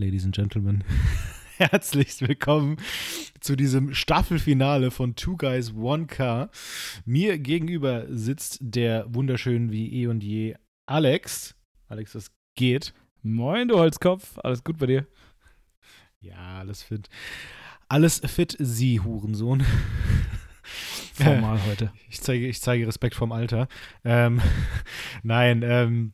Ladies and Gentlemen, herzlich willkommen zu diesem Staffelfinale von Two Guys One Car. Mir gegenüber sitzt der wunderschön wie eh und je Alex. Alex, was geht? Moin, du Holzkopf. Alles gut bei dir? Ja, alles fit. Alles fit, Sie, Hurensohn. Formal heute. Ich zeige, ich zeige Respekt vorm Alter. Ähm, nein, ähm,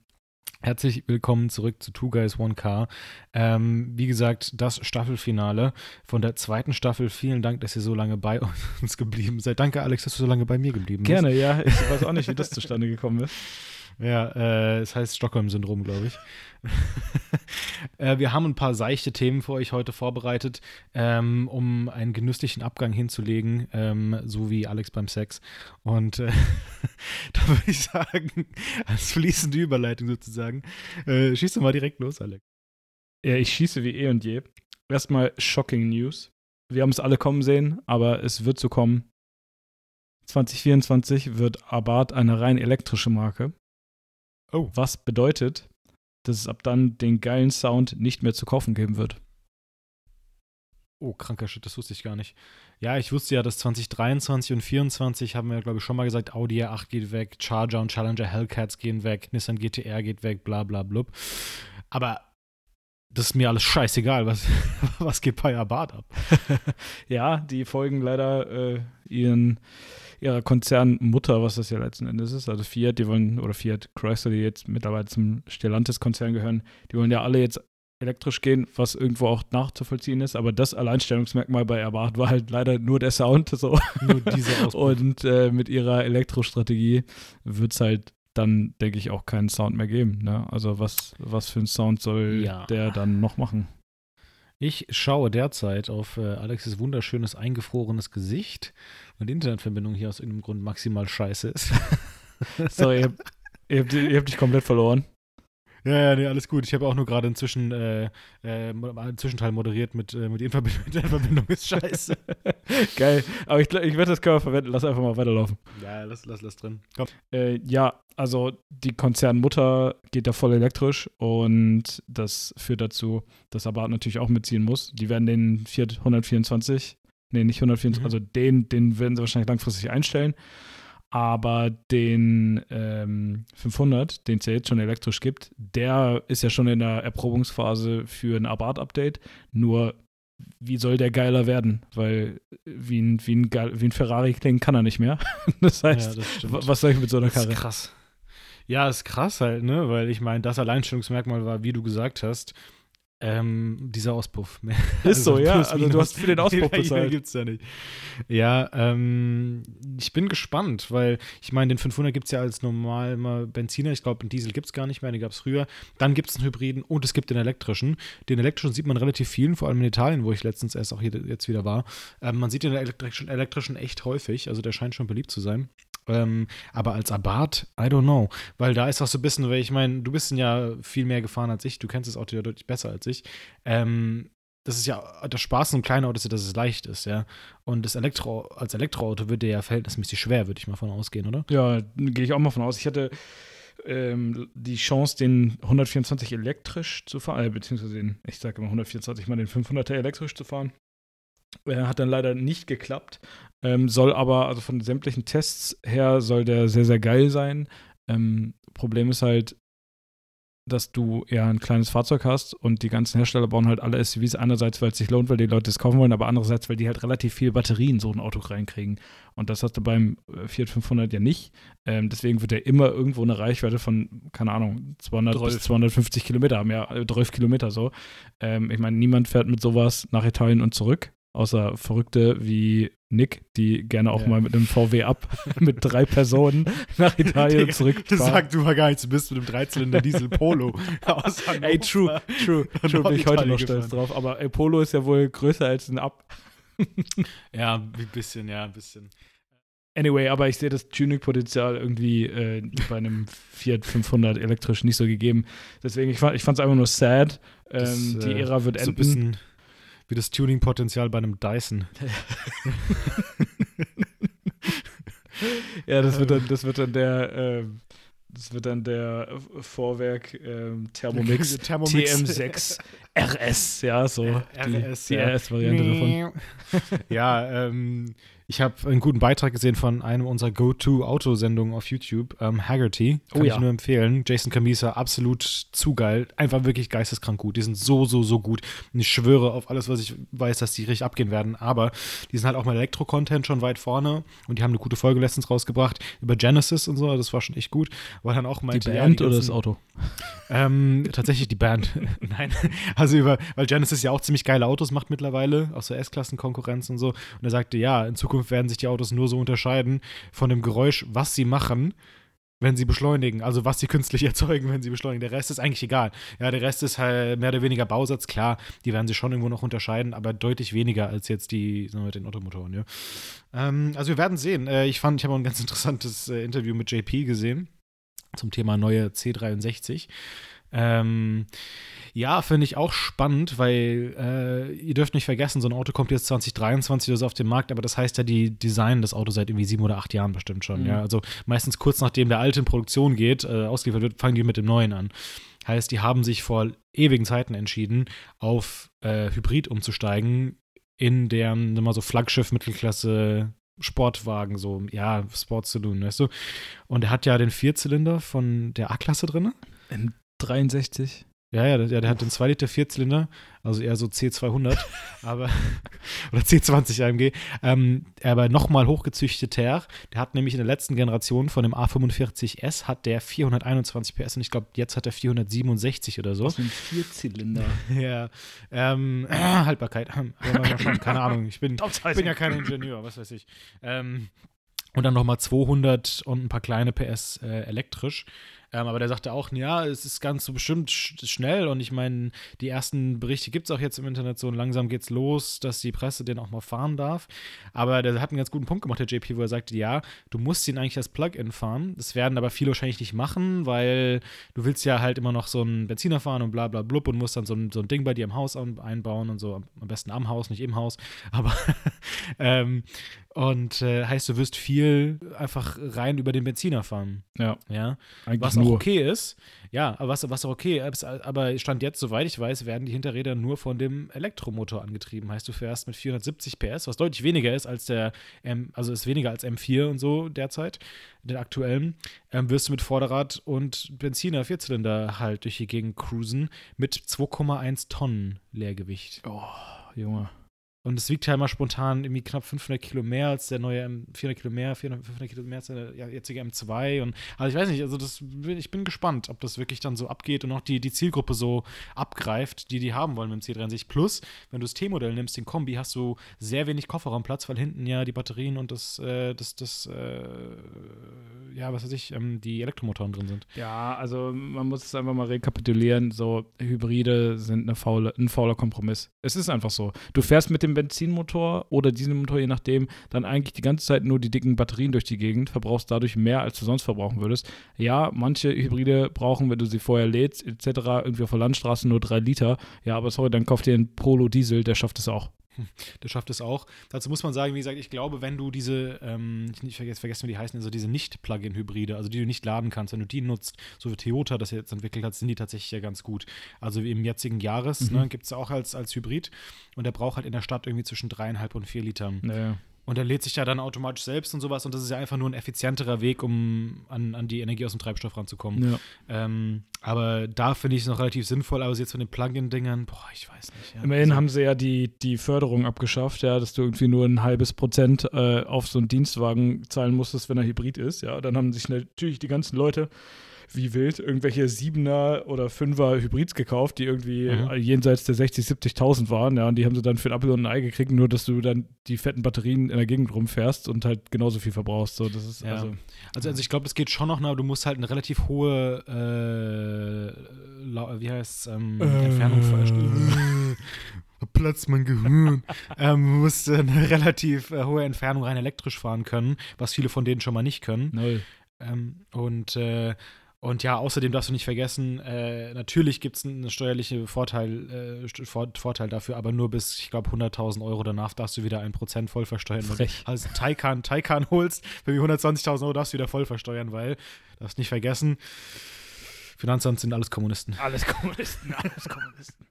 Herzlich willkommen zurück zu Two Guys One Car. Ähm, wie gesagt, das Staffelfinale von der zweiten Staffel. Vielen Dank, dass ihr so lange bei uns geblieben seid. Danke, Alex, dass du so lange bei mir geblieben bist. Gerne, ja. Ich weiß auch nicht, wie das zustande gekommen ist. Ja, äh, es heißt Stockholm-Syndrom, glaube ich. äh, wir haben ein paar seichte Themen für euch heute vorbereitet, ähm, um einen genüsslichen Abgang hinzulegen, ähm, so wie Alex beim Sex. Und äh, da würde ich sagen, als fließende Überleitung sozusagen, äh, schießt du mal direkt los, Alex. Ja, ich schieße wie eh und je. Erstmal Shocking News. Wir haben es alle kommen sehen, aber es wird so kommen. 2024 wird Abarth eine rein elektrische Marke. Oh. Was bedeutet, dass es ab dann den geilen Sound nicht mehr zu kaufen geben wird. Oh, kranker Shit, das wusste ich gar nicht. Ja, ich wusste ja, dass 2023 und 2024 haben wir, glaube ich, schon mal gesagt, Audi R8 geht weg, Charger und Challenger Hellcats gehen weg, Nissan GTR geht weg, bla bla blub. Aber das ist mir alles scheißegal, was, was geht bei Abarth ab? ja, die folgen leider äh, ihren ihrer Konzernmutter, was das ja letzten Endes ist, also Fiat, die wollen, oder Fiat Chrysler, die jetzt mittlerweile zum Stellantis-Konzern gehören, die wollen ja alle jetzt elektrisch gehen, was irgendwo auch nachzuvollziehen ist, aber das Alleinstellungsmerkmal bei Abarth war halt leider nur der Sound, so. Nur diese Und äh, mit ihrer Elektrostrategie wird es halt dann, denke ich, auch keinen Sound mehr geben. Ne? Also was, was für einen Sound soll ja. der dann noch machen? Ich schaue derzeit auf äh, Alexis wunderschönes eingefrorenes Gesicht und die Internetverbindung hier aus irgendeinem Grund maximal scheiße ist. Sorry, ihr, ihr, habt, ihr habt dich komplett verloren. Ja, ja, nee, alles gut. Ich habe auch nur gerade inzwischen äh, äh, einen Zwischenteil moderiert mit, äh, mit Internetverbindung. Internetverbindung ist scheiße. Geil. Aber ich, ich werde das Cover verwenden. Lass einfach mal weiterlaufen. Ja, lass, lass, lass drin. Komm. Äh, ja, also die Konzernmutter geht da voll elektrisch und das führt dazu, dass Abarth natürlich auch mitziehen muss. Die werden den Fiat 124, nee, nicht 124, mhm. also den, den werden sie wahrscheinlich langfristig einstellen aber den ähm, 500, den es ja jetzt schon elektrisch gibt, der ist ja schon in der Erprobungsphase für ein Abarth-Update. Nur, wie soll der geiler werden? Weil wie ein, wie ein, wie ein Ferrari klingen kann er nicht mehr. das heißt, ja, das was soll ich mit so einer Karre? Das ist krass. Ja, ist krass halt, ne? Weil ich meine, das Alleinstellungsmerkmal war, wie du gesagt hast, ähm, dieser Auspuff. Ist also so, ja. Also du hast für den Auspuff bezahlt. gibt's ja nicht. Ja, ähm, ich bin gespannt, weil ich meine, den 500 gibt es ja als normal mal Benziner. Ich glaube, einen Diesel gibt es gar nicht mehr, den gab es früher. Dann gibt es einen Hybriden und es gibt den elektrischen. Den elektrischen sieht man relativ vielen, vor allem in Italien, wo ich letztens erst auch hier jetzt wieder war. Ähm, man sieht den elektrischen, elektrischen echt häufig, also der scheint schon beliebt zu sein. Ähm, aber als Abarth, I don't know. Weil da ist auch so ein bisschen, weil ich meine, du bist ja viel mehr gefahren als ich, du kennst das Auto ja deutlich besser als ich. Ähm, das ist ja, der Spaß einem kleinen Auto ist ja, dass es leicht ist, ja. Und das Elektro, als Elektroauto wird der ja verhältnismäßig schwer, würde ich mal von ausgehen, oder? Ja, gehe ich auch mal von aus. Ich hatte ähm, die Chance, den 124 elektrisch zu fahren, äh, beziehungsweise den, ich sage immer 124 mal den 500er elektrisch zu fahren. Äh, hat dann leider nicht geklappt. Ähm, soll aber, also von sämtlichen Tests her, soll der sehr, sehr geil sein. Ähm, Problem ist halt, dass du ja ein kleines Fahrzeug hast und die ganzen Hersteller bauen halt alle SUVs einerseits, weil es sich lohnt, weil die Leute es kaufen wollen, aber andererseits, weil die halt relativ viel Batterie in so ein Auto reinkriegen. Und das hast du beim äh, Fiat 500 ja nicht. Ähm, deswegen wird er immer irgendwo eine Reichweite von, keine Ahnung, 200 12. bis 250 Kilometer haben, ja, 12 Kilometer so. Ähm, ich meine, niemand fährt mit sowas nach Italien und zurück außer Verrückte wie Nick, die gerne auch ja. mal mit einem VW ab mit drei Personen nach Italien zurückfahren. Sag du mal gar nichts, du bist mit einem Dreizylinder Diesel Polo Ey, true, true, true, bin ich heute noch stolz drauf. Aber ey, Polo ist ja wohl größer als ein Ab. ja, ein bisschen, ja, ein bisschen. Anyway, aber ich sehe das Tuning-Potenzial irgendwie äh, bei einem Fiat 500 elektrisch nicht so gegeben. Deswegen, ich fand es einfach nur sad. Ähm, das, die äh, Ära wird so enden. Wie das Tuning-Potenzial bei einem Dyson. ja, das wird dann, das wird dann der, äh, das wird dann der Vorwerk ähm, Thermomix, Thermomix TM6 RS, ja, so. RS, die, die ja. RS-Variante davon. ja, ähm, ich habe einen guten Beitrag gesehen von einem unserer Go-To-Autosendungen auf YouTube, ähm, Haggerty. Kann Oh ich ja. nur empfehlen. Jason Camisa, absolut zu geil. Einfach wirklich geisteskrank gut. Die sind so, so, so gut. Und ich schwöre auf alles, was ich weiß, dass die richtig abgehen werden. Aber die sind halt auch mit Elektro-Content schon weit vorne. Und die haben eine gute Folge letztens rausgebracht über Genesis und so. Das war schon echt gut. War dann auch Die meinte, ja, Band oder das ganzen- Auto? ähm, tatsächlich die Band. Nein. Also über, weil Genesis ja auch ziemlich geile Autos macht mittlerweile, auch so S-Klassen-Konkurrenz und so. Und er sagte, ja, in Zukunft werden sich die Autos nur so unterscheiden von dem Geräusch, was sie machen, wenn sie beschleunigen. Also was sie künstlich erzeugen, wenn sie beschleunigen. Der Rest ist eigentlich egal. Ja, der Rest ist halt mehr oder weniger Bausatz. Klar, die werden sich schon irgendwo noch unterscheiden, aber deutlich weniger als jetzt die sagen wir, mit den Ottomotoren, ja. Ähm, also wir werden sehen. Äh, ich fand, ich habe auch ein ganz interessantes äh, Interview mit JP gesehen zum Thema neue C63. Ähm, ja, finde ich auch spannend, weil äh, ihr dürft nicht vergessen, so ein Auto kommt jetzt 2023 oder so auf den Markt, aber das heißt ja, die designen das Auto seit irgendwie sieben oder acht Jahren bestimmt schon. Mhm. Ja, also meistens kurz nachdem der alte in Produktion geht, äh, ausgeliefert wird, fangen die mit dem neuen an. Heißt, die haben sich vor ewigen Zeiten entschieden, auf äh, Hybrid umzusteigen, in deren immer so Flaggschiff Mittelklasse Sportwagen, so, ja, Sports Saloon, weißt du? Und er hat ja den Vierzylinder von der A-Klasse drin. M63. Ja, ja, der, der hat den 2 Liter Vierzylinder, also eher so C200, aber, oder C20 AMG, ähm, aber nochmal hochgezüchteter. Der hat nämlich in der letzten Generation von dem A45S hat der 421 PS und ich glaube, jetzt hat er 467 oder so. Für ein Vierzylinder. Ja, ähm, Haltbarkeit, schauen, keine Ahnung, ich bin, ich bin ja kein Ingenieur, was weiß ich. Ähm, und dann nochmal 200 und ein paar kleine PS äh, elektrisch. Ähm, aber der sagte auch, ja, es ist ganz so bestimmt sch schnell und ich meine, die ersten Berichte gibt es auch jetzt im Internet so und langsam geht's los, dass die Presse den auch mal fahren darf. Aber der hat einen ganz guten Punkt gemacht, der JP, wo er sagte, ja, du musst ihn eigentlich als Plug-in fahren. Das werden aber viele wahrscheinlich nicht machen, weil du willst ja halt immer noch so einen Benziner fahren und bla bla blub und musst dann so ein, so ein Ding bei dir im Haus ein- einbauen und so, am besten am Haus, nicht im Haus. Aber ähm, und äh, heißt, du wirst viel einfach rein über den Benziner fahren. Ja, Ja. eigentlich Was. Auch okay ist. Ja, aber was, was auch okay ist, aber Stand jetzt, soweit ich weiß, werden die Hinterräder nur von dem Elektromotor angetrieben. Heißt, du fährst mit 470 PS, was deutlich weniger ist als der M, also ist weniger als M4 und so derzeit, den aktuellen, ähm, wirst du mit Vorderrad und Benziner Vierzylinder halt durch die Gegend cruisen mit 2,1 Tonnen Leergewicht. Oh, Junge. Und es wiegt halt mal spontan irgendwie knapp 500 Kilo mehr als der neue M, 400 Kilo mehr, 400, 500 Kilo mehr als der jetzige M2. Und also ich weiß nicht, also das, ich bin gespannt, ob das wirklich dann so abgeht und auch die, die Zielgruppe so abgreift, die die haben wollen mit dem C63. Plus, wenn du das T-Modell nimmst, den Kombi, hast du sehr wenig Kofferraumplatz, weil hinten ja die Batterien und das, äh, das, das, äh, ja, was weiß ich, ähm, die Elektromotoren drin sind. Ja, also man muss es einfach mal rekapitulieren. So, Hybride sind eine faule, ein fauler Kompromiss. Es ist einfach so. Du fährst mit dem Benzinmotor oder Dieselmotor, je nachdem, dann eigentlich die ganze Zeit nur die dicken Batterien durch die Gegend, verbrauchst dadurch mehr, als du sonst verbrauchen würdest. Ja, manche Hybride brauchen, wenn du sie vorher lädst, etc., irgendwie auf der Landstraße nur drei Liter. Ja, aber sorry, dann kauf dir einen Polo Diesel, der schafft es auch. Der schafft es auch. Dazu muss man sagen, wie gesagt, ich glaube, wenn du diese, ähm, ich nicht vergesse, vergessen, wie die heißen, also diese Nicht-Plug-in-Hybride, also die du nicht laden kannst, wenn du die nutzt, so wie Toyota das jetzt entwickelt hat, sind die tatsächlich ja ganz gut. Also wie im jetzigen Jahres Mhm. ne, gibt es auch als, als Hybrid und der braucht halt in der Stadt irgendwie zwischen dreieinhalb und vier Litern. Naja. Und der lädt sich ja dann automatisch selbst und sowas und das ist ja einfach nur ein effizienterer Weg, um an, an die Energie aus dem Treibstoff ranzukommen. Ja. Ähm, aber da finde ich es noch relativ sinnvoll, aber jetzt von den Plug-in-Dingern, boah, ich weiß nicht. Ja. Immerhin Also- haben sie ja die, die Förderung abgeschafft, ja, dass du irgendwie nur ein halbes Prozent äh, auf so einen Dienstwagen zahlen musstest, wenn er Hybrid ist. Ja, dann haben sich natürlich die ganzen Leute wie wild irgendwelche Siebener oder Fünfer Hybrids gekauft, die irgendwie Mhm. äh, jenseits der 60, 70.000 waren. Ja, und die haben sie dann für ein Apfel und ein Ei gekriegt, nur dass du dann die fetten Batterien in der Gegend rumfährst und halt genauso viel verbrauchst. So, das ist Ja. also. Also, also ich glaube, es geht schon noch, aber du musst halt eine relativ hohe, äh, wie heißt ähm, Entfernung vorstellen. Platz mein Gehirn. ähm, du musst äh, eine relativ äh, hohe Entfernung rein elektrisch fahren können, was viele von denen schon mal nicht können. Null. Ähm, und, äh, und ja, außerdem darfst du nicht vergessen, äh, natürlich gibt es einen steuerlichen Vorteil, äh, Vor Vorteil dafür, aber nur bis, ich glaube, 100.000 Euro danach darfst du wieder ein Prozent voll versteuern. Wenn du also Taycan, Taycan holst, für die 120.000 Euro darfst du wieder voll versteuern, weil, darfst nicht vergessen, Finanzamt sind alles Kommunisten. Alles Kommunisten, alles Kommunisten.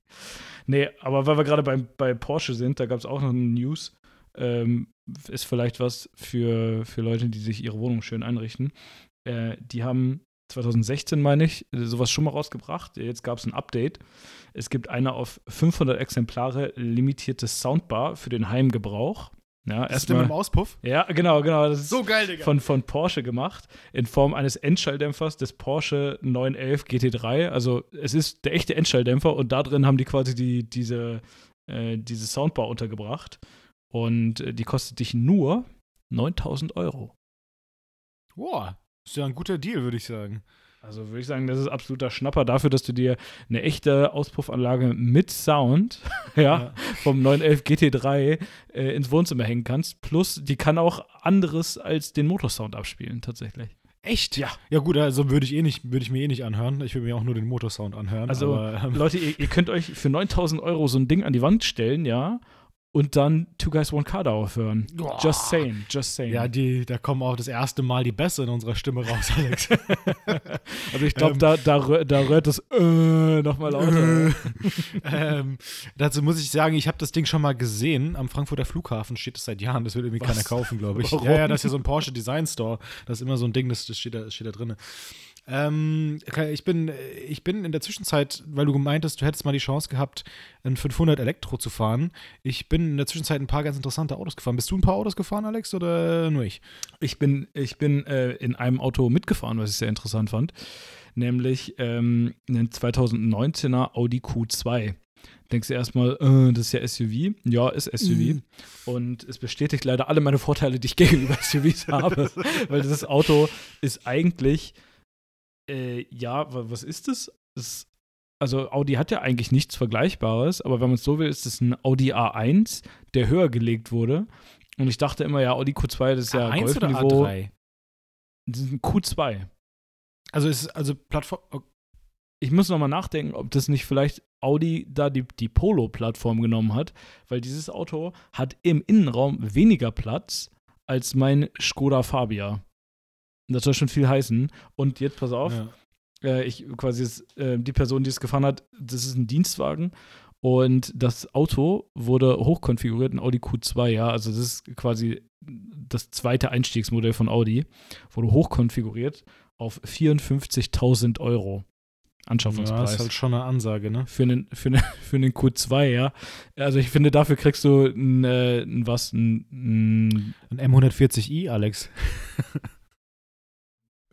Nee, aber weil wir gerade bei, bei Porsche sind, da gab es auch noch eine News. Ähm, ist vielleicht was für, für Leute, die sich ihre Wohnung schön einrichten. Äh, die haben 2016, meine ich, sowas schon mal rausgebracht. Jetzt gab es ein Update. Es gibt eine auf 500 Exemplare limitierte Soundbar für den Heimgebrauch. Ja, Ist mit dem Auspuff? Ja, genau, genau. Das ist So geil, Digga. von, von Porsche gemacht, in Form eines Endschalldämpfers des Porsche 911 GT3. Also es ist der echte Endschalldämpfer und da drin haben die quasi die, diese, äh, diese Soundbar untergebracht. Und äh, die kostet dich nur 9000 Euro. Boah, ist ja ein guter Deal, würde ich sagen. Also würde ich sagen, das ist absoluter Schnapper dafür, dass du dir eine echte Auspuffanlage mit Sound ja, vom 911 GT3 äh, ins Wohnzimmer hängen kannst. Plus, die kann auch anderes als den Motorsound abspielen, tatsächlich. Echt? Ja. Ja, gut, also würde ich, eh nicht, würde ich mir eh nicht anhören. Ich würde mir auch nur den Motorsound anhören. Also, aber, ähm, Leute, ihr, ihr könnt euch für 9000 Euro so ein Ding an die Wand stellen, ja, und dann Two Guys One Car darauf hören. Boah. Just saying, just saying. ja, die, da kommen auch das erste Mal die Bässe in unserer Stimme raus, Alex. also ich glaube, ähm, da, da, da rührt das äh, nochmal lauter. ähm, dazu muss ich sagen, ich habe das Ding schon mal gesehen. Am Frankfurter Flughafen steht es seit Jahren. Das will irgendwie Was? keiner kaufen, glaube ich. Warum? Ja, ja, das ist ja so ein Porsche Design Store. Das ist immer so ein Ding, das, das steht da, das steht da drin. Ähm, ich, bin, ich bin in der Zwischenzeit, weil du gemeint hast, du hättest mal die Chance gehabt, ein 500 Elektro zu fahren. Ich bin in der Zwischenzeit ein paar ganz interessante Autos gefahren. Bist du ein paar Autos gefahren, Alex, oder nur ich? Ich bin, ich bin äh, in einem Auto mitgefahren, was ich sehr interessant fand. Nämlich ähm, einen 2019er Audi Q2. Denkst du erstmal, äh, das ist ja SUV. Ja, ist SUV. Mhm. Und es bestätigt leider alle meine Vorteile, die ich gegenüber SUVs habe. Weil dieses Auto ist eigentlich, äh, ja, wa- was ist es? es? Also Audi hat ja eigentlich nichts Vergleichbares, aber wenn man es so will, ist es ein Audi A1, der höher gelegt wurde. Und ich dachte immer, ja, Audi Q2, das ist ja A1 oder Golfniveau. A3? Das ist ein Q2. Also ist also Plattform. oh, Ich muss nochmal nachdenken, ob das nicht vielleicht Audi da die, die Polo-Plattform genommen hat, weil dieses Auto hat im Innenraum weniger Platz als mein Skoda Fabia. Das soll schon viel heißen. Und jetzt pass auf, Ja. äh, ich quasi ist, äh, die Person, die es gefahren hat, das ist ein Dienstwagen und das Auto wurde hochkonfiguriert, ein Audi Q2, ja, also das ist quasi das zweite Einstiegsmodell von Audi, wurde hochkonfiguriert auf 54.000 Euro Ja, Anschaffungspreis. ist halt schon eine Ansage, ne? für einen, für, einen, für einen Q2, ja. Also ich finde, dafür kriegst du ein, äh, ein was, ein, ein Ein M140i, Alex.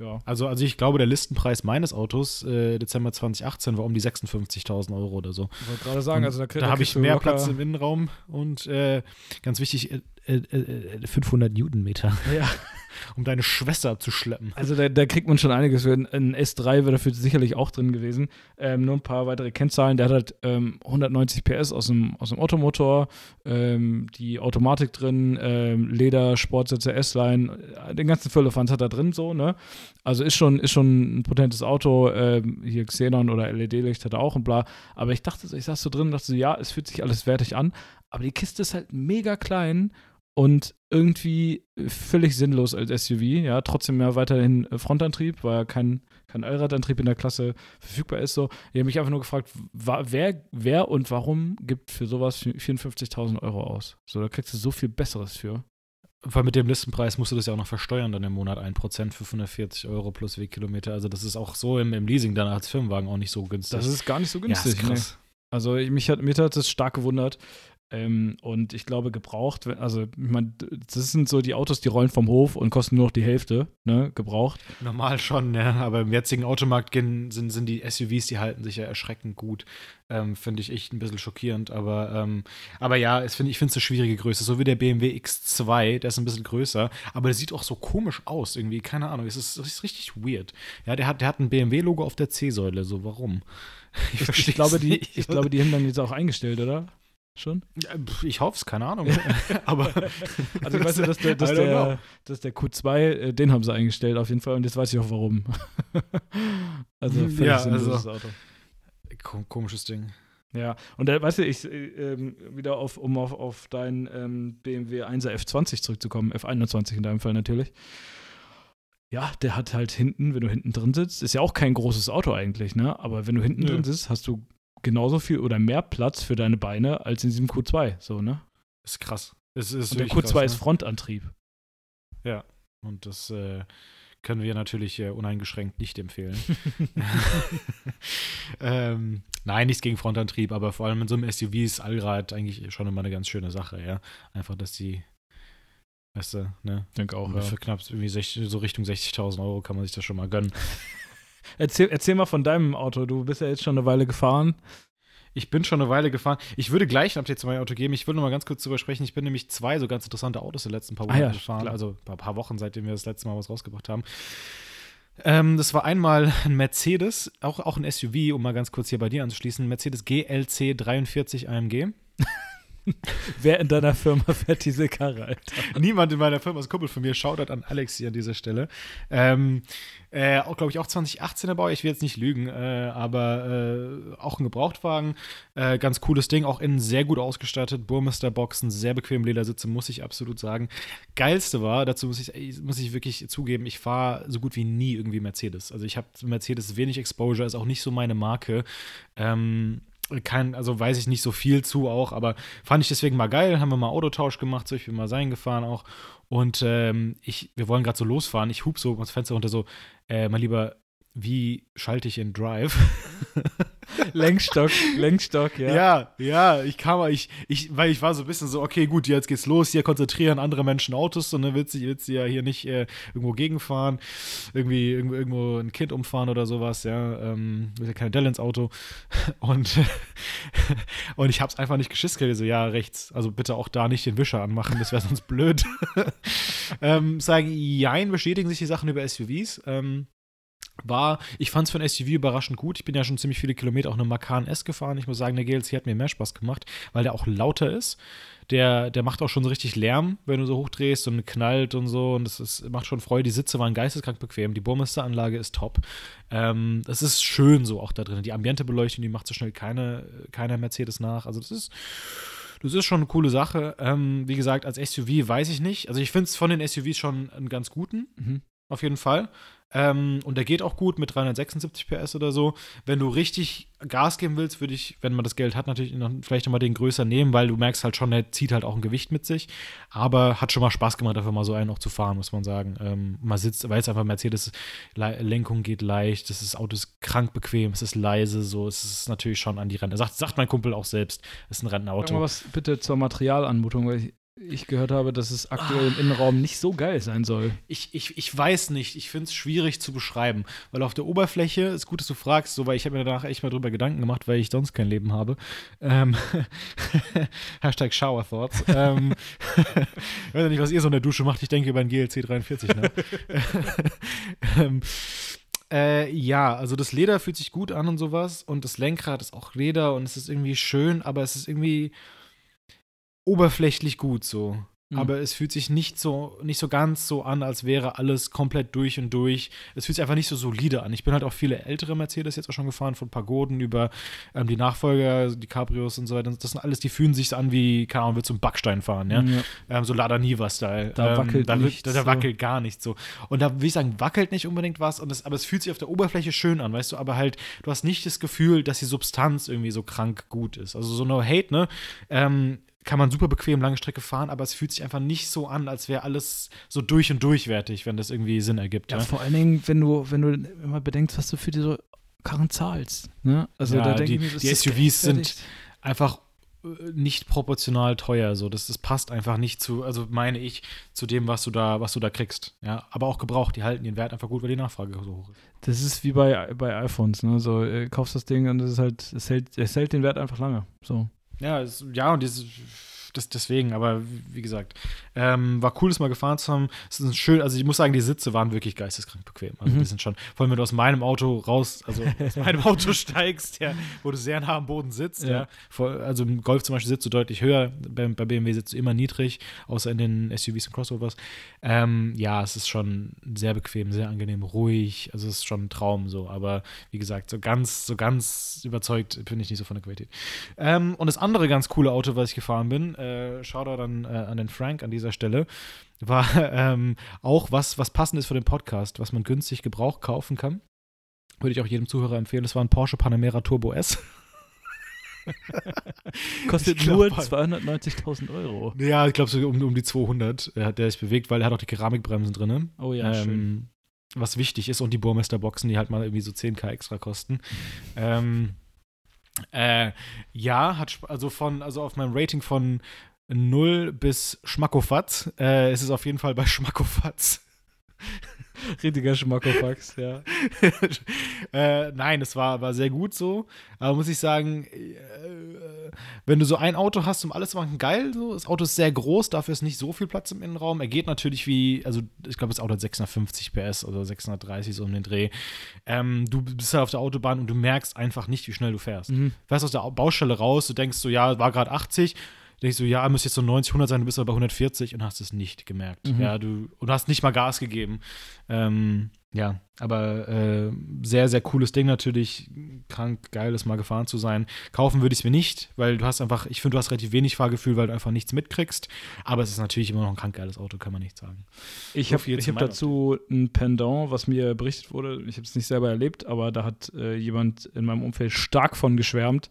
ja. Also, also ich glaube, der Listenpreis meines Autos äh, Dezember 2018 war um die 56.000 Euro oder so. Ich wollte gerade sagen, also da, Da habe ich mehr locker- Platz im Innenraum und äh, ganz wichtig, äh, äh, äh, 500 Newtonmeter, Ja. um deine Schwester abzuschleppen. Also da, da kriegt man schon einiges. Ein, ein S3 wäre dafür sicherlich auch drin gewesen. Ähm, nur ein paar weitere Kennzahlen. Der hat halt ähm, 190 PS aus dem, aus dem Automotor, ähm, die Automatik drin, ähm, Leder, Sportsitze, S-Line, äh, den ganzen Füllefanz hat er drin so, ne? Also ist schon, ist schon ein potentes Auto. Ähm, hier Xenon oder LED-Licht hat er auch und bla. Aber ich dachte, ich saß so drin und dachte so, ja, es fühlt sich alles wertig an. Aber die Kiste ist halt mega klein und irgendwie völlig sinnlos als SUV. Ja, trotzdem ja weiterhin äh, Frontantrieb, weil ja kein, kein Allradantrieb in der Klasse verfügbar ist. So, ich habe mich einfach nur gefragt, wer, wer und warum gibt für sowas 54.000 Euro aus? So, da kriegst du so viel Besseres für. Weil mit dem Listenpreis musst du das ja auch noch versteuern dann im Monat 1% für 140 Euro plus Wegkilometer. Also das ist auch so im, im Leasing dann als Firmenwagen auch nicht so günstig. Das ist gar nicht so ja, günstig. ist krass. Nee. Also ich- mich hat, mich hat das stark gewundert. Ähm, und ich glaube, gebraucht, also ich meine, das sind so die Autos, die rollen vom Hof und kosten nur noch die Hälfte, ne, gebraucht. Normal schon, ja. Aber im jetzigen Automarkt sind, sind die SUVs, die halten sich ja erschreckend gut. Ähm, finde ich echt ein bisschen schockierend. Aber, ähm, aber ja, ich finde es eine schwierige Größe. So wie der BMW X2, der ist ein bisschen größer, aber der sieht auch so komisch aus irgendwie. Keine Ahnung, es ist, es ist richtig weird. Ja, der hat, der hat ein BMW-Logo auf der C-Säule. So, warum? Ich, ich, versteh's glaube, die, ich glaube, die haben dann jetzt auch eingestellt, oder? Schon? Ich hoffe es, keine Ahnung. aber Also ich weiß ja, dass der, dass der, dass der Q2, äh, den haben sie eingestellt auf jeden Fall und jetzt weiß ich auch warum. also völlig Ja, sinnloses also- Auto. Kom komisches Ding. Ja, und da, weißt du, ich, äh, ähm, wieder auf, um auf, auf deinen ähm, BMW 1er F20 zurückzukommen, F21 in deinem Fall natürlich. Ja, der hat halt hinten, wenn du hinten drin sitzt, ist ja auch kein großes Auto eigentlich, ne? Aber wenn du hinten Nö. drin sitzt, hast du genauso viel oder mehr Platz für deine Beine als in diesem Q2. So, ne? Ist krass. Es ist Und der wirklich Q2 krass, ist ne? Frontantrieb. Und das äh, können wir natürlich äh, uneingeschränkt nicht empfehlen. ähm, nein, nichts gegen Frontantrieb, aber vor allem in so einem SUV ist Allrad eigentlich schon immer eine ganz schöne Sache, ja. Einfach, dass die, weißt du, ne? Denke auch. Für knapp irgendwie 60, so Richtung 60.000 Euro kann man sich das schon mal gönnen. Erzähl, erzähl mal von deinem Auto. Du bist ja jetzt schon eine Weile gefahren. Ich bin schon eine Weile gefahren. Ich würde gleich ein Update zu meinem Auto geben. Ich will noch mal ganz kurz drüber sprechen. Ich bin nämlich zwei so ganz interessante Autos in den letzten paar Ah Wochen ja, gefahren. klar. Also ein paar Wochen, seitdem wir das letzte Mal was rausgebracht haben. Ähm, das war einmal ein Mercedes, auch, auch ein SUV, um mal ganz kurz hier bei dir anzuschließen. Mercedes GLC 43 AMG. Wer in deiner Firma fährt diese Karre, Alter? Niemand in meiner Firma ist Kumpel von mir. Shoutout an Alex hier an dieser Stelle. Ähm, äh, auch, glaube ich, auch 2018er Bau. Ich will jetzt nicht lügen, äh, aber äh, auch ein Gebrauchtwagen. Äh, ganz cooles Ding. Auch innen sehr gut ausgestattet. Burmester-Boxen, sehr bequem Ledersitze, muss ich absolut sagen. Geilste war, dazu muss ich, muss ich wirklich zugeben, ich fahre so gut wie nie irgendwie Mercedes. Also ich habe Mercedes wenig Exposure, ist auch nicht so meine Marke. Ähm, kein, also weiß ich nicht so viel zu auch, aber fand ich deswegen mal geil. Haben wir mal Autotausch gemacht, so ich bin mal sein gefahren auch. Und ähm, ich, wir wollen gerade so losfahren. Ich hub so das Fenster runter so, äh, mein Lieber, wie schalte ich in Drive? Lenkstock, Lenkstock, ja. Ja, ja, ich kam, ich, ich, weil ich war so ein bisschen so, okay, gut, jetzt geht's los, hier konzentrieren andere Menschen Autos und dann willst du, willst du ja hier nicht äh, irgendwo gegenfahren, irgendwie irgendwo, irgendwo ein Kind umfahren oder sowas, ja, ähm, ist ja kein Dell ins Auto und, und ich hab's einfach nicht geschissen, so, ja, rechts, also bitte auch da nicht den Wischer anmachen, das wäre sonst blöd. ähm, sagen, jein, bestätigen sich die Sachen über SUVs, ähm, war, ich fand es für ein SUV überraschend gut. Ich bin ja schon ziemlich viele Kilometer auch eine Macan S gefahren. Ich muss sagen, der GLC hat mir mehr Spaß gemacht, weil der auch lauter ist. Der, der macht auch schon so richtig Lärm, wenn du so hochdrehst und knallt und so. Und das ist, macht schon Freude. Die Sitze waren geisteskrank bequem. Die Burmester-Anlage ist top. Ähm, das ist schön so auch da drin. Die Ambiente-Beleuchtung, die macht so schnell keine, keiner Mercedes nach. Also das ist. Das ist schon eine coole Sache. Ähm, wie gesagt, als SUV weiß ich nicht. Also ich finde es von den SUVs schon einen ganz guten Mhm. Auf jeden Fall. Ähm, und der geht auch gut mit 376 PS oder so. Wenn du richtig Gas geben willst, würde ich, wenn man das Geld hat, natürlich noch, vielleicht nochmal den größer nehmen, weil du merkst halt schon, der zieht halt auch ein Gewicht mit sich. Aber hat schon mal Spaß gemacht, einfach mal so einen auch zu fahren, muss man sagen. Ähm, man sitzt, weil es einfach Mercedes Le Lenkung geht leicht, das ist, Auto ist krank bequem, es ist leise, so, es ist natürlich schon an die Rente. Sagt, sagt mein Kumpel auch selbst, es ist ein mal Rentenauto. was bitte zur Materialanmutung, weil ich, ich gehört habe, dass es aktuell im Innenraum nicht so geil sein soll. Ich, ich, ich weiß nicht, ich finde es schwierig zu beschreiben, weil auf der Oberfläche, ist gut, dass du fragst, so, weil ich habe mir danach echt mal drüber Gedanken gemacht, weil ich sonst kein Leben habe. Ähm, Hashtag Shower Thoughts. ähm, ich weiß nicht, was ihr so in der Dusche macht, ich denke über ein GLC 43, ne? ähm, äh, ja, also das Leder fühlt sich gut an und sowas und das Lenkrad ist auch Leder und es ist irgendwie schön, aber es ist irgendwie oberflächlich gut so. Mhm. Aber es fühlt sich nicht so, nicht so ganz so an, als wäre alles komplett durch und durch. Es fühlt sich einfach nicht so solide an. Ich bin halt auch viele ältere Mercedes jetzt auch schon gefahren, von Pagoden über ähm, die Nachfolger, die Cabrios und so weiter. Das sind alles, die fühlen sich so an wie, keine Ahnung, du einen Backstein fahren, ja? Ja. Ähm, so Lada Niva-Style. Da ähm, wackelt da, nichts da, da so. wackelt gar nichts so. Und da will ich sagen, wackelt nicht unbedingt was, und das, aber es fühlt sich auf der Oberfläche schön an, weißt du, aber halt, du hast nicht das Gefühl, dass die Substanz irgendwie so krank gut ist. Also so no hate, ne? Kann man super bequem lange Strecke fahren, aber es fühlt sich einfach nicht so an, als wäre alles so durch und durchwertig, wenn das irgendwie Sinn ergibt. Ja, Ja, vor allen Dingen, wenn du, wenn du immer bedenkst, was du für diese Karren zahlst. Ne? Also Ja, da denke die- ich mir, das die SUVs sind-. Einfach äh, nicht proportional teuer. So, das, das passt einfach nicht zu, also meine ich, zu dem, was du da, was du da kriegst. Ja, aber auch gebraucht, die halten ihren Wert einfach gut, weil die Nachfrage so hoch ist. Das ist wie bei, bei iPhones, ne? So, äh, kaufst das Ding und es ist halt, es hält, es hält den Wert einfach lange. So. Ja, es, ja, und dieses, das, deswegen, aber wie, gesagt, ähm, war cool, das mal gefahren zu haben. Es ist schön, also ich muss sagen, die Sitze waren wirklich geisteskrank bequem. Also Mhm. die sind schon, vor allem wenn du aus meinem Auto raus, also aus meinem Auto steigst, ja, wo du sehr nah am Boden sitzt, ja. Ja. Also im Golf zum Beispiel sitzt du deutlich höher, bei, bei BMW sitzt du immer niedrig, außer in den SUVs und Crossovers. Ähm, ja, es ist schon sehr bequem, sehr angenehm, ruhig, also es ist schon ein Traum so, aber wie gesagt, so ganz, so ganz überzeugt bin ich nicht so von der Qualität. Ähm, und das andere ganz coole Auto, was ich gefahren bin, äh, Shoutout an, äh, an den Frank an dieser Stelle, war ähm, auch was, was passend ist für den Podcast, was man günstig Gebrauch kaufen kann. Würde ich auch jedem Zuhörer empfehlen. Das war ein Porsche Panamera Turbo S. Kostet glaub, nur halt. 290.000 Euro. Ja, ich glaube so um, um die 200 hat der sich bewegt, weil er hat auch die Keramikbremsen drin. Oh ja, schön. ähm, was wichtig ist und die Burmester-Boxen, die halt mal irgendwie so 10k extra kosten. ähm, äh, ja, hat also von, also auf meinem Rating von 0 bis Schmackofatz äh, ist es auf jeden Fall bei Schmackofatz. Richtiger Schmackofax, ja. äh, nein, es war, war sehr gut so. Aber muss ich sagen, äh, wenn du so ein Auto hast, um alles zu machen, geil. So. Das Auto ist sehr groß, dafür ist nicht so viel Platz im Innenraum. Er geht natürlich wie, also ich glaube, das Auto hat 650 PS oder 630 so um den Dreh. Ähm, du bist halt auf der Autobahn und du merkst einfach nicht, wie schnell du fährst. Mhm. Du fährst aus der Au- Baustelle raus, du denkst so, ja, war gerade 80. Denkst du, ja, müsste jetzt so 90, 100 sein, du bist aber bei 140 und hast es nicht gemerkt. Mhm. Ja, du und hast nicht mal Gas gegeben. Ähm, ja, aber äh, sehr, sehr cooles Ding natürlich. Krank, geil, das mal gefahren zu sein. Kaufen würde ich es mir nicht, weil du hast einfach, ich finde, du hast relativ wenig Fahrgefühl, weil du einfach nichts mitkriegst. Aber es ist natürlich immer noch ein krank geiles Auto, kann man nicht sagen. Ich So habe hab dazu ein Pendant, was mir berichtet wurde. Ich habe es nicht selber erlebt, aber da hat äh, jemand in meinem Umfeld stark von geschwärmt.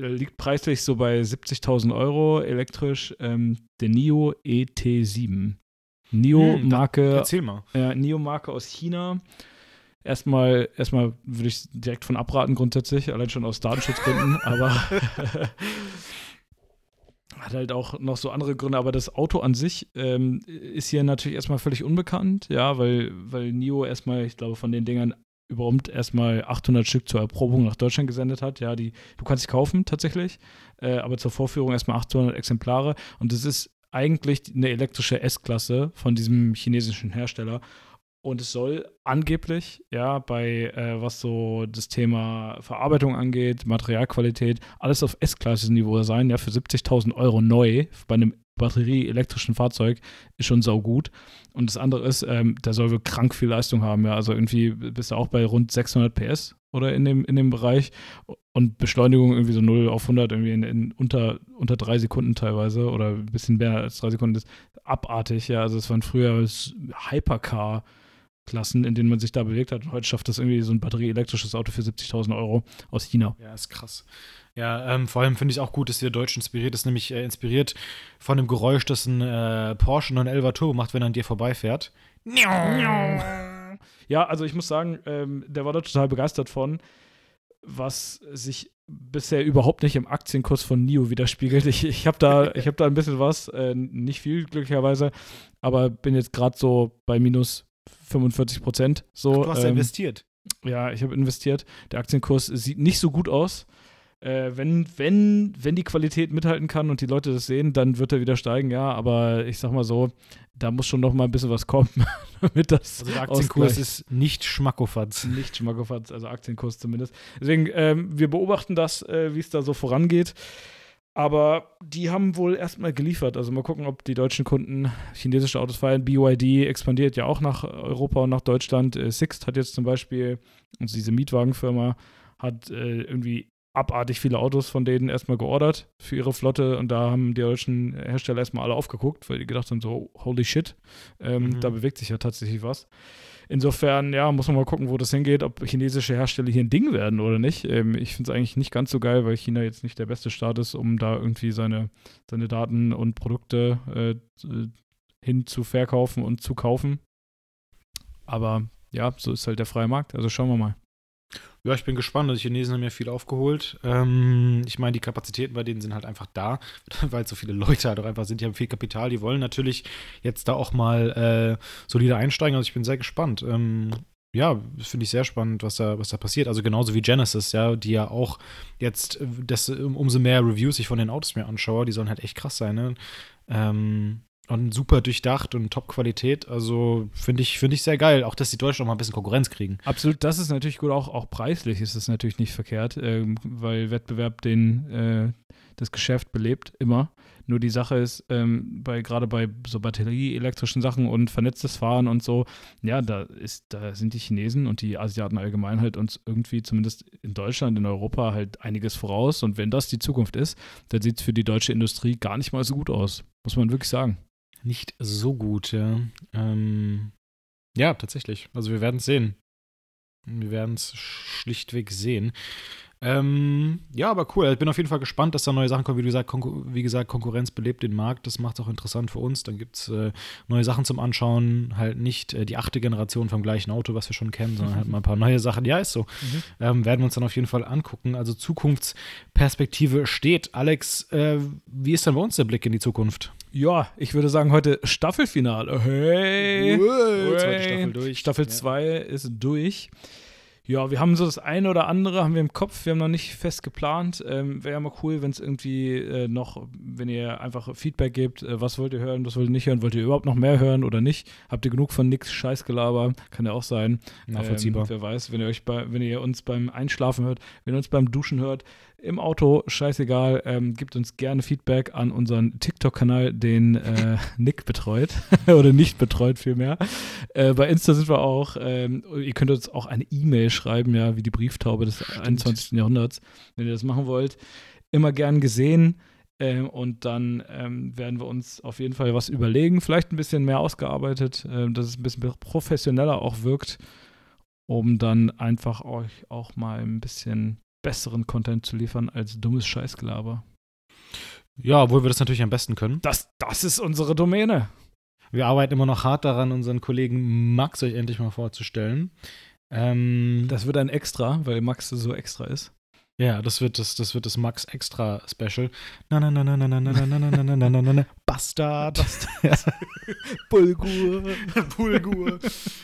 Liegt preislich so bei 70.000 Euro elektrisch. Ähm, der NIO ET7. Hm, da- NIO-Marke mal. äh, NIO-Marke aus China. Erstmal, erstmal würde ich direkt von abraten grundsätzlich, allein schon aus Datenschutzgründen, aber hat halt auch noch so andere Gründe, aber das Auto an sich ähm, ist hier natürlich erstmal völlig unbekannt, ja, weil, weil NIO erstmal, ich glaube, von den Dingern überhaupt erstmal 800 Stück zur Erprobung nach Deutschland gesendet hat. Ja, die, du kannst sie kaufen tatsächlich, äh, aber zur Vorführung erstmal 800 Exemplare und das ist eigentlich eine elektrische S-Klasse von diesem chinesischen Hersteller. Und es soll angeblich, ja, bei äh, was so das Thema Verarbeitung angeht, Materialqualität, alles auf S-Klasse-Niveau sein, ja, für 70.000 Euro neu bei einem batterieelektrischen Fahrzeug ist schon saugut. Und das andere ist, ähm, der soll wohl krank viel Leistung haben, ja, also irgendwie bist du auch bei rund 600 PS oder in dem, in dem Bereich. Und Beschleunigung irgendwie so 0 auf 100 irgendwie in, in unter, unter drei Sekunden teilweise oder ein bisschen mehr als drei Sekunden ist abartig, ja, also es waren früher Hypercar Klassen, in denen man sich da bewegt hat. Und heute schafft das irgendwie so ein batterieelektrisches Auto für 70.000 Euro aus China. Ja, ist krass. Ja, ähm, vor allem finde ich auch gut, dass der Deutsch inspiriert ist, nämlich äh, inspiriert von dem Geräusch, das ein äh, Porsche 911 Turbo macht, wenn er an dir vorbeifährt. Ja, also ich muss sagen, ähm, der war da total begeistert von, was sich bisher überhaupt nicht im Aktienkurs von NIO widerspiegelt. Ich, ich habe da, ich hab da ein bisschen was, äh, nicht viel glücklicherweise, aber bin jetzt gerade so bei minus 45 Prozent. So, Du hast ja ähm, investiert. Ja, ich habe investiert. Der Aktienkurs sieht nicht so gut aus. Äh, wenn, wenn, wenn die Qualität mithalten kann und die Leute das sehen, dann wird er wieder steigen, ja. Aber ich sag mal so, da muss schon noch mal ein bisschen was kommen, damit das Also der Aktienkurs ausgleicht. ist nicht Schmackofatz. nicht Schmackofatz, also Aktienkurs zumindest. Deswegen, ähm, wir beobachten das, äh, wie es da so vorangeht. Aber die haben wohl erstmal geliefert. Also mal gucken, ob die deutschen Kunden chinesische Autos feiern. BYD expandiert ja auch nach Europa und nach Deutschland. Äh, Sixt hat jetzt zum Beispiel, also diese Mietwagenfirma, hat äh, irgendwie abartig viele Autos von denen erstmal geordert für ihre Flotte und da haben die deutschen Hersteller erstmal alle aufgeguckt, weil die gedacht haben, so, holy shit, ähm, Mhm. da bewegt sich ja tatsächlich was. Insofern, ja, muss man mal gucken, wo das hingeht, ob chinesische Hersteller hier ein Ding werden oder nicht. Ähm, ich finde es eigentlich nicht ganz so geil, weil China jetzt nicht der beste Staat ist, um da irgendwie seine, seine Daten und Produkte äh, äh, hin zu verkaufen und zu kaufen. Aber ja, so ist halt der freie Markt. Also schauen wir mal. Ja, ich bin gespannt. Also die Chinesen haben ja viel aufgeholt. Ähm, ich meine, die Kapazitäten bei denen sind halt einfach da, weil so viele Leute halt auch einfach sind. Die haben viel Kapital. Die wollen natürlich jetzt da auch mal äh, solide einsteigen. Also ich bin sehr gespannt. Ähm, ja, finde ich sehr spannend, was da, was da passiert. Also genauso wie Genesis, ja, die ja auch jetzt, äh, das, um- umso mehr Reviews ich von den Autos mir anschaue, die sollen halt echt krass sein, ne? Ähm, und super durchdacht und Top-Qualität. Also finde ich, finde ich sehr geil. Auch, dass die Deutschen auch mal ein bisschen Konkurrenz kriegen. Absolut, das ist natürlich gut. Auch, auch preislich ist es natürlich nicht verkehrt, ähm, weil Wettbewerb den, äh, das Geschäft belebt, immer. Nur die Sache ist, ähm, bei, gerade bei so batterieelektrischen Sachen und vernetztes Fahren und so, ja, da ist, da sind die Chinesen und die Asiaten allgemein halt uns irgendwie, zumindest in Deutschland, in Europa, halt einiges voraus. Und wenn das die Zukunft ist, dann sieht es für die deutsche Industrie gar nicht mal so gut aus. Muss man wirklich sagen. Nicht so gut, ja. Ähm, ja, tatsächlich. Also wir werden es sehen. Wir werden es schlichtweg sehen. Ähm, ja, aber cool. Ich bin auf jeden Fall gespannt, dass da neue Sachen kommen. Wie, du gesagt, wie gesagt, Konkurrenz belebt den Markt. Das macht es auch interessant für uns. Dann gibt es äh, neue Sachen zum Anschauen. Halt nicht äh, die achte Generation vom gleichen Auto, was wir schon kennen, sondern halt mal ein paar neue Sachen. Ja, ist so. Mhm. Ähm, werden wir uns dann auf jeden Fall angucken. Also Zukunftsperspektive steht. Alex, äh, wie ist dann bei uns der Blick in die Zukunft? Ja, ich würde sagen, heute Staffelfinale. Hey! Durch. Staffel 2 ja. ist durch. Ja, wir haben so das eine oder andere haben wir im Kopf. Wir haben noch nicht fest geplant. Ähm, Wäre ja mal cool, wenn es irgendwie äh, noch, wenn ihr einfach Feedback gebt, äh, was wollt ihr hören, was wollt ihr nicht hören, wollt ihr überhaupt noch mehr hören oder nicht? Habt ihr genug von nix Scheißgelaber? Kann ja auch sein. Nachvollziehbar. Ähm, wer weiß, wenn ihr euch bei, wenn ihr uns beim Einschlafen hört, wenn ihr uns beim Duschen hört, im Auto, scheißegal, ähm, gibt uns gerne Feedback an unseren TikTok-Kanal, den äh, Nick betreut oder nicht betreut vielmehr. Äh, bei Insta sind wir auch, ähm, ihr könnt uns auch eine E-Mail schreiben, ja, wie die Brieftaube des Stimmt. 21. Jahrhunderts, wenn ihr das machen wollt. Immer gern gesehen. Ähm, und dann ähm, werden wir uns auf jeden Fall was überlegen, vielleicht ein bisschen mehr ausgearbeitet, äh, dass es ein bisschen professioneller auch wirkt, um dann einfach euch auch mal ein bisschen besseren Content zu liefern als dummes Scheißgelaber. Ja, obwohl wir das natürlich am besten können. Das, das ist unsere Domäne. Wir arbeiten immer noch hart daran, unseren Kollegen Max euch endlich mal vorzustellen. Ähm, das wird ein Extra, weil Max so extra ist. Ja, das wird das, das wird das Max Extra Special. Na na na na na na na na na na na na na na na Bastard. Bulgur. Bulgur.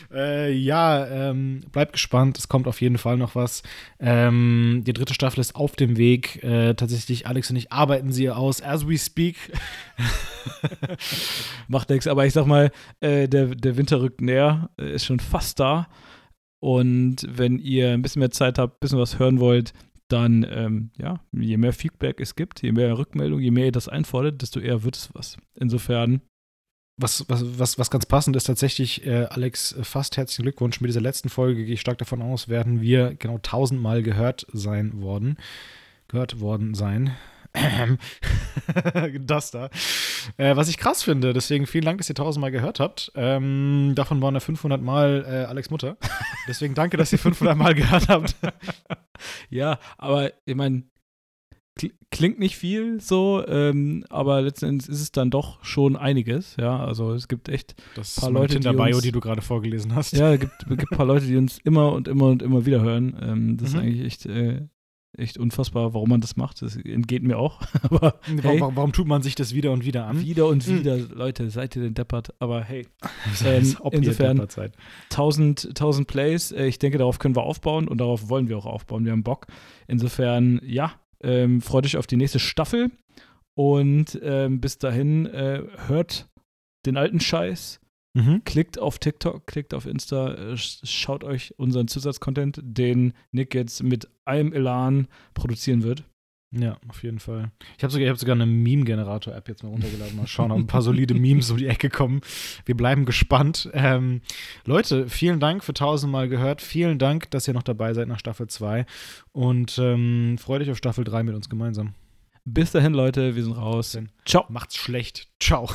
äh, ja, ähm, bleibt gespannt. Es kommt auf jeden Fall noch was. Ähm, die dritte Staffel ist auf dem Weg. Äh, tatsächlich, Alex und ich arbeiten sie aus as we speak. Macht nichts, aber ich sag mal, äh, der, der Winter rückt näher, ist schon fast da. Und wenn ihr ein bisschen mehr Zeit habt, ein bisschen was hören wollt, dann, ähm, ja, je mehr Feedback es gibt, je mehr Rückmeldung, je mehr ihr das einfordert, desto eher wird es was. Insofern. Was, was, was, was ganz passend ist tatsächlich, äh, Alex, fast herzlichen Glückwunsch. Mit dieser letzten Folge gehe ich stark davon aus, werden wir genau tausendmal gehört sein worden. Gehört worden sein. das da. Äh, was ich krass finde, deswegen vielen Dank, dass ihr tausendmal gehört habt. Ähm, davon waren ja 500 Mal äh, Alex Mutter. Deswegen danke, dass ihr 500 Mal gehört habt. ja, aber ich meine, klingt nicht viel so, ähm, aber letzten Endes ist es dann doch schon einiges. Ja, also es gibt echt das paar Leute, die, uns, die du gerade vorgelesen hast. Ja, es gibt, gibt ein paar Leute, die uns immer und immer und immer wieder hören. Ähm, das mhm. ist eigentlich echt äh, echt unfassbar, warum man das macht. Das entgeht mir auch. Aber hey, warum, warum, tut man sich das wieder und wieder an? Wieder und hm. wieder, hm. Leute, seid ihr denn deppert? Aber hey, ähm, insofern 1000, 1000 Plays. Äh, ich denke, darauf können wir aufbauen und darauf wollen wir auch aufbauen. Wir haben Bock. Insofern, ja, ähm, freut euch auf die nächste Staffel und ähm, bis dahin äh, hört den alten Scheiß Mhm. Klickt auf TikTok, klickt auf Insta, äh, schaut euch unseren Zusatzcontent, den Nick jetzt mit allem Elan produzieren wird. Ja, auf jeden Fall. Ich habe sogar, hab sogar eine Meme-Generator-App jetzt mal runtergeladen. Mal schauen, ob ein paar solide Memes um die Ecke kommen. Wir bleiben gespannt. Ähm, Leute, vielen Dank für tausendmal gehört. Vielen Dank, dass ihr noch dabei seid nach Staffel 2. Und ähm, freut euch auf Staffel 3 mit uns gemeinsam. Bis dahin, Leute, wir sind raus. Ciao. Macht's schlecht. Ciao.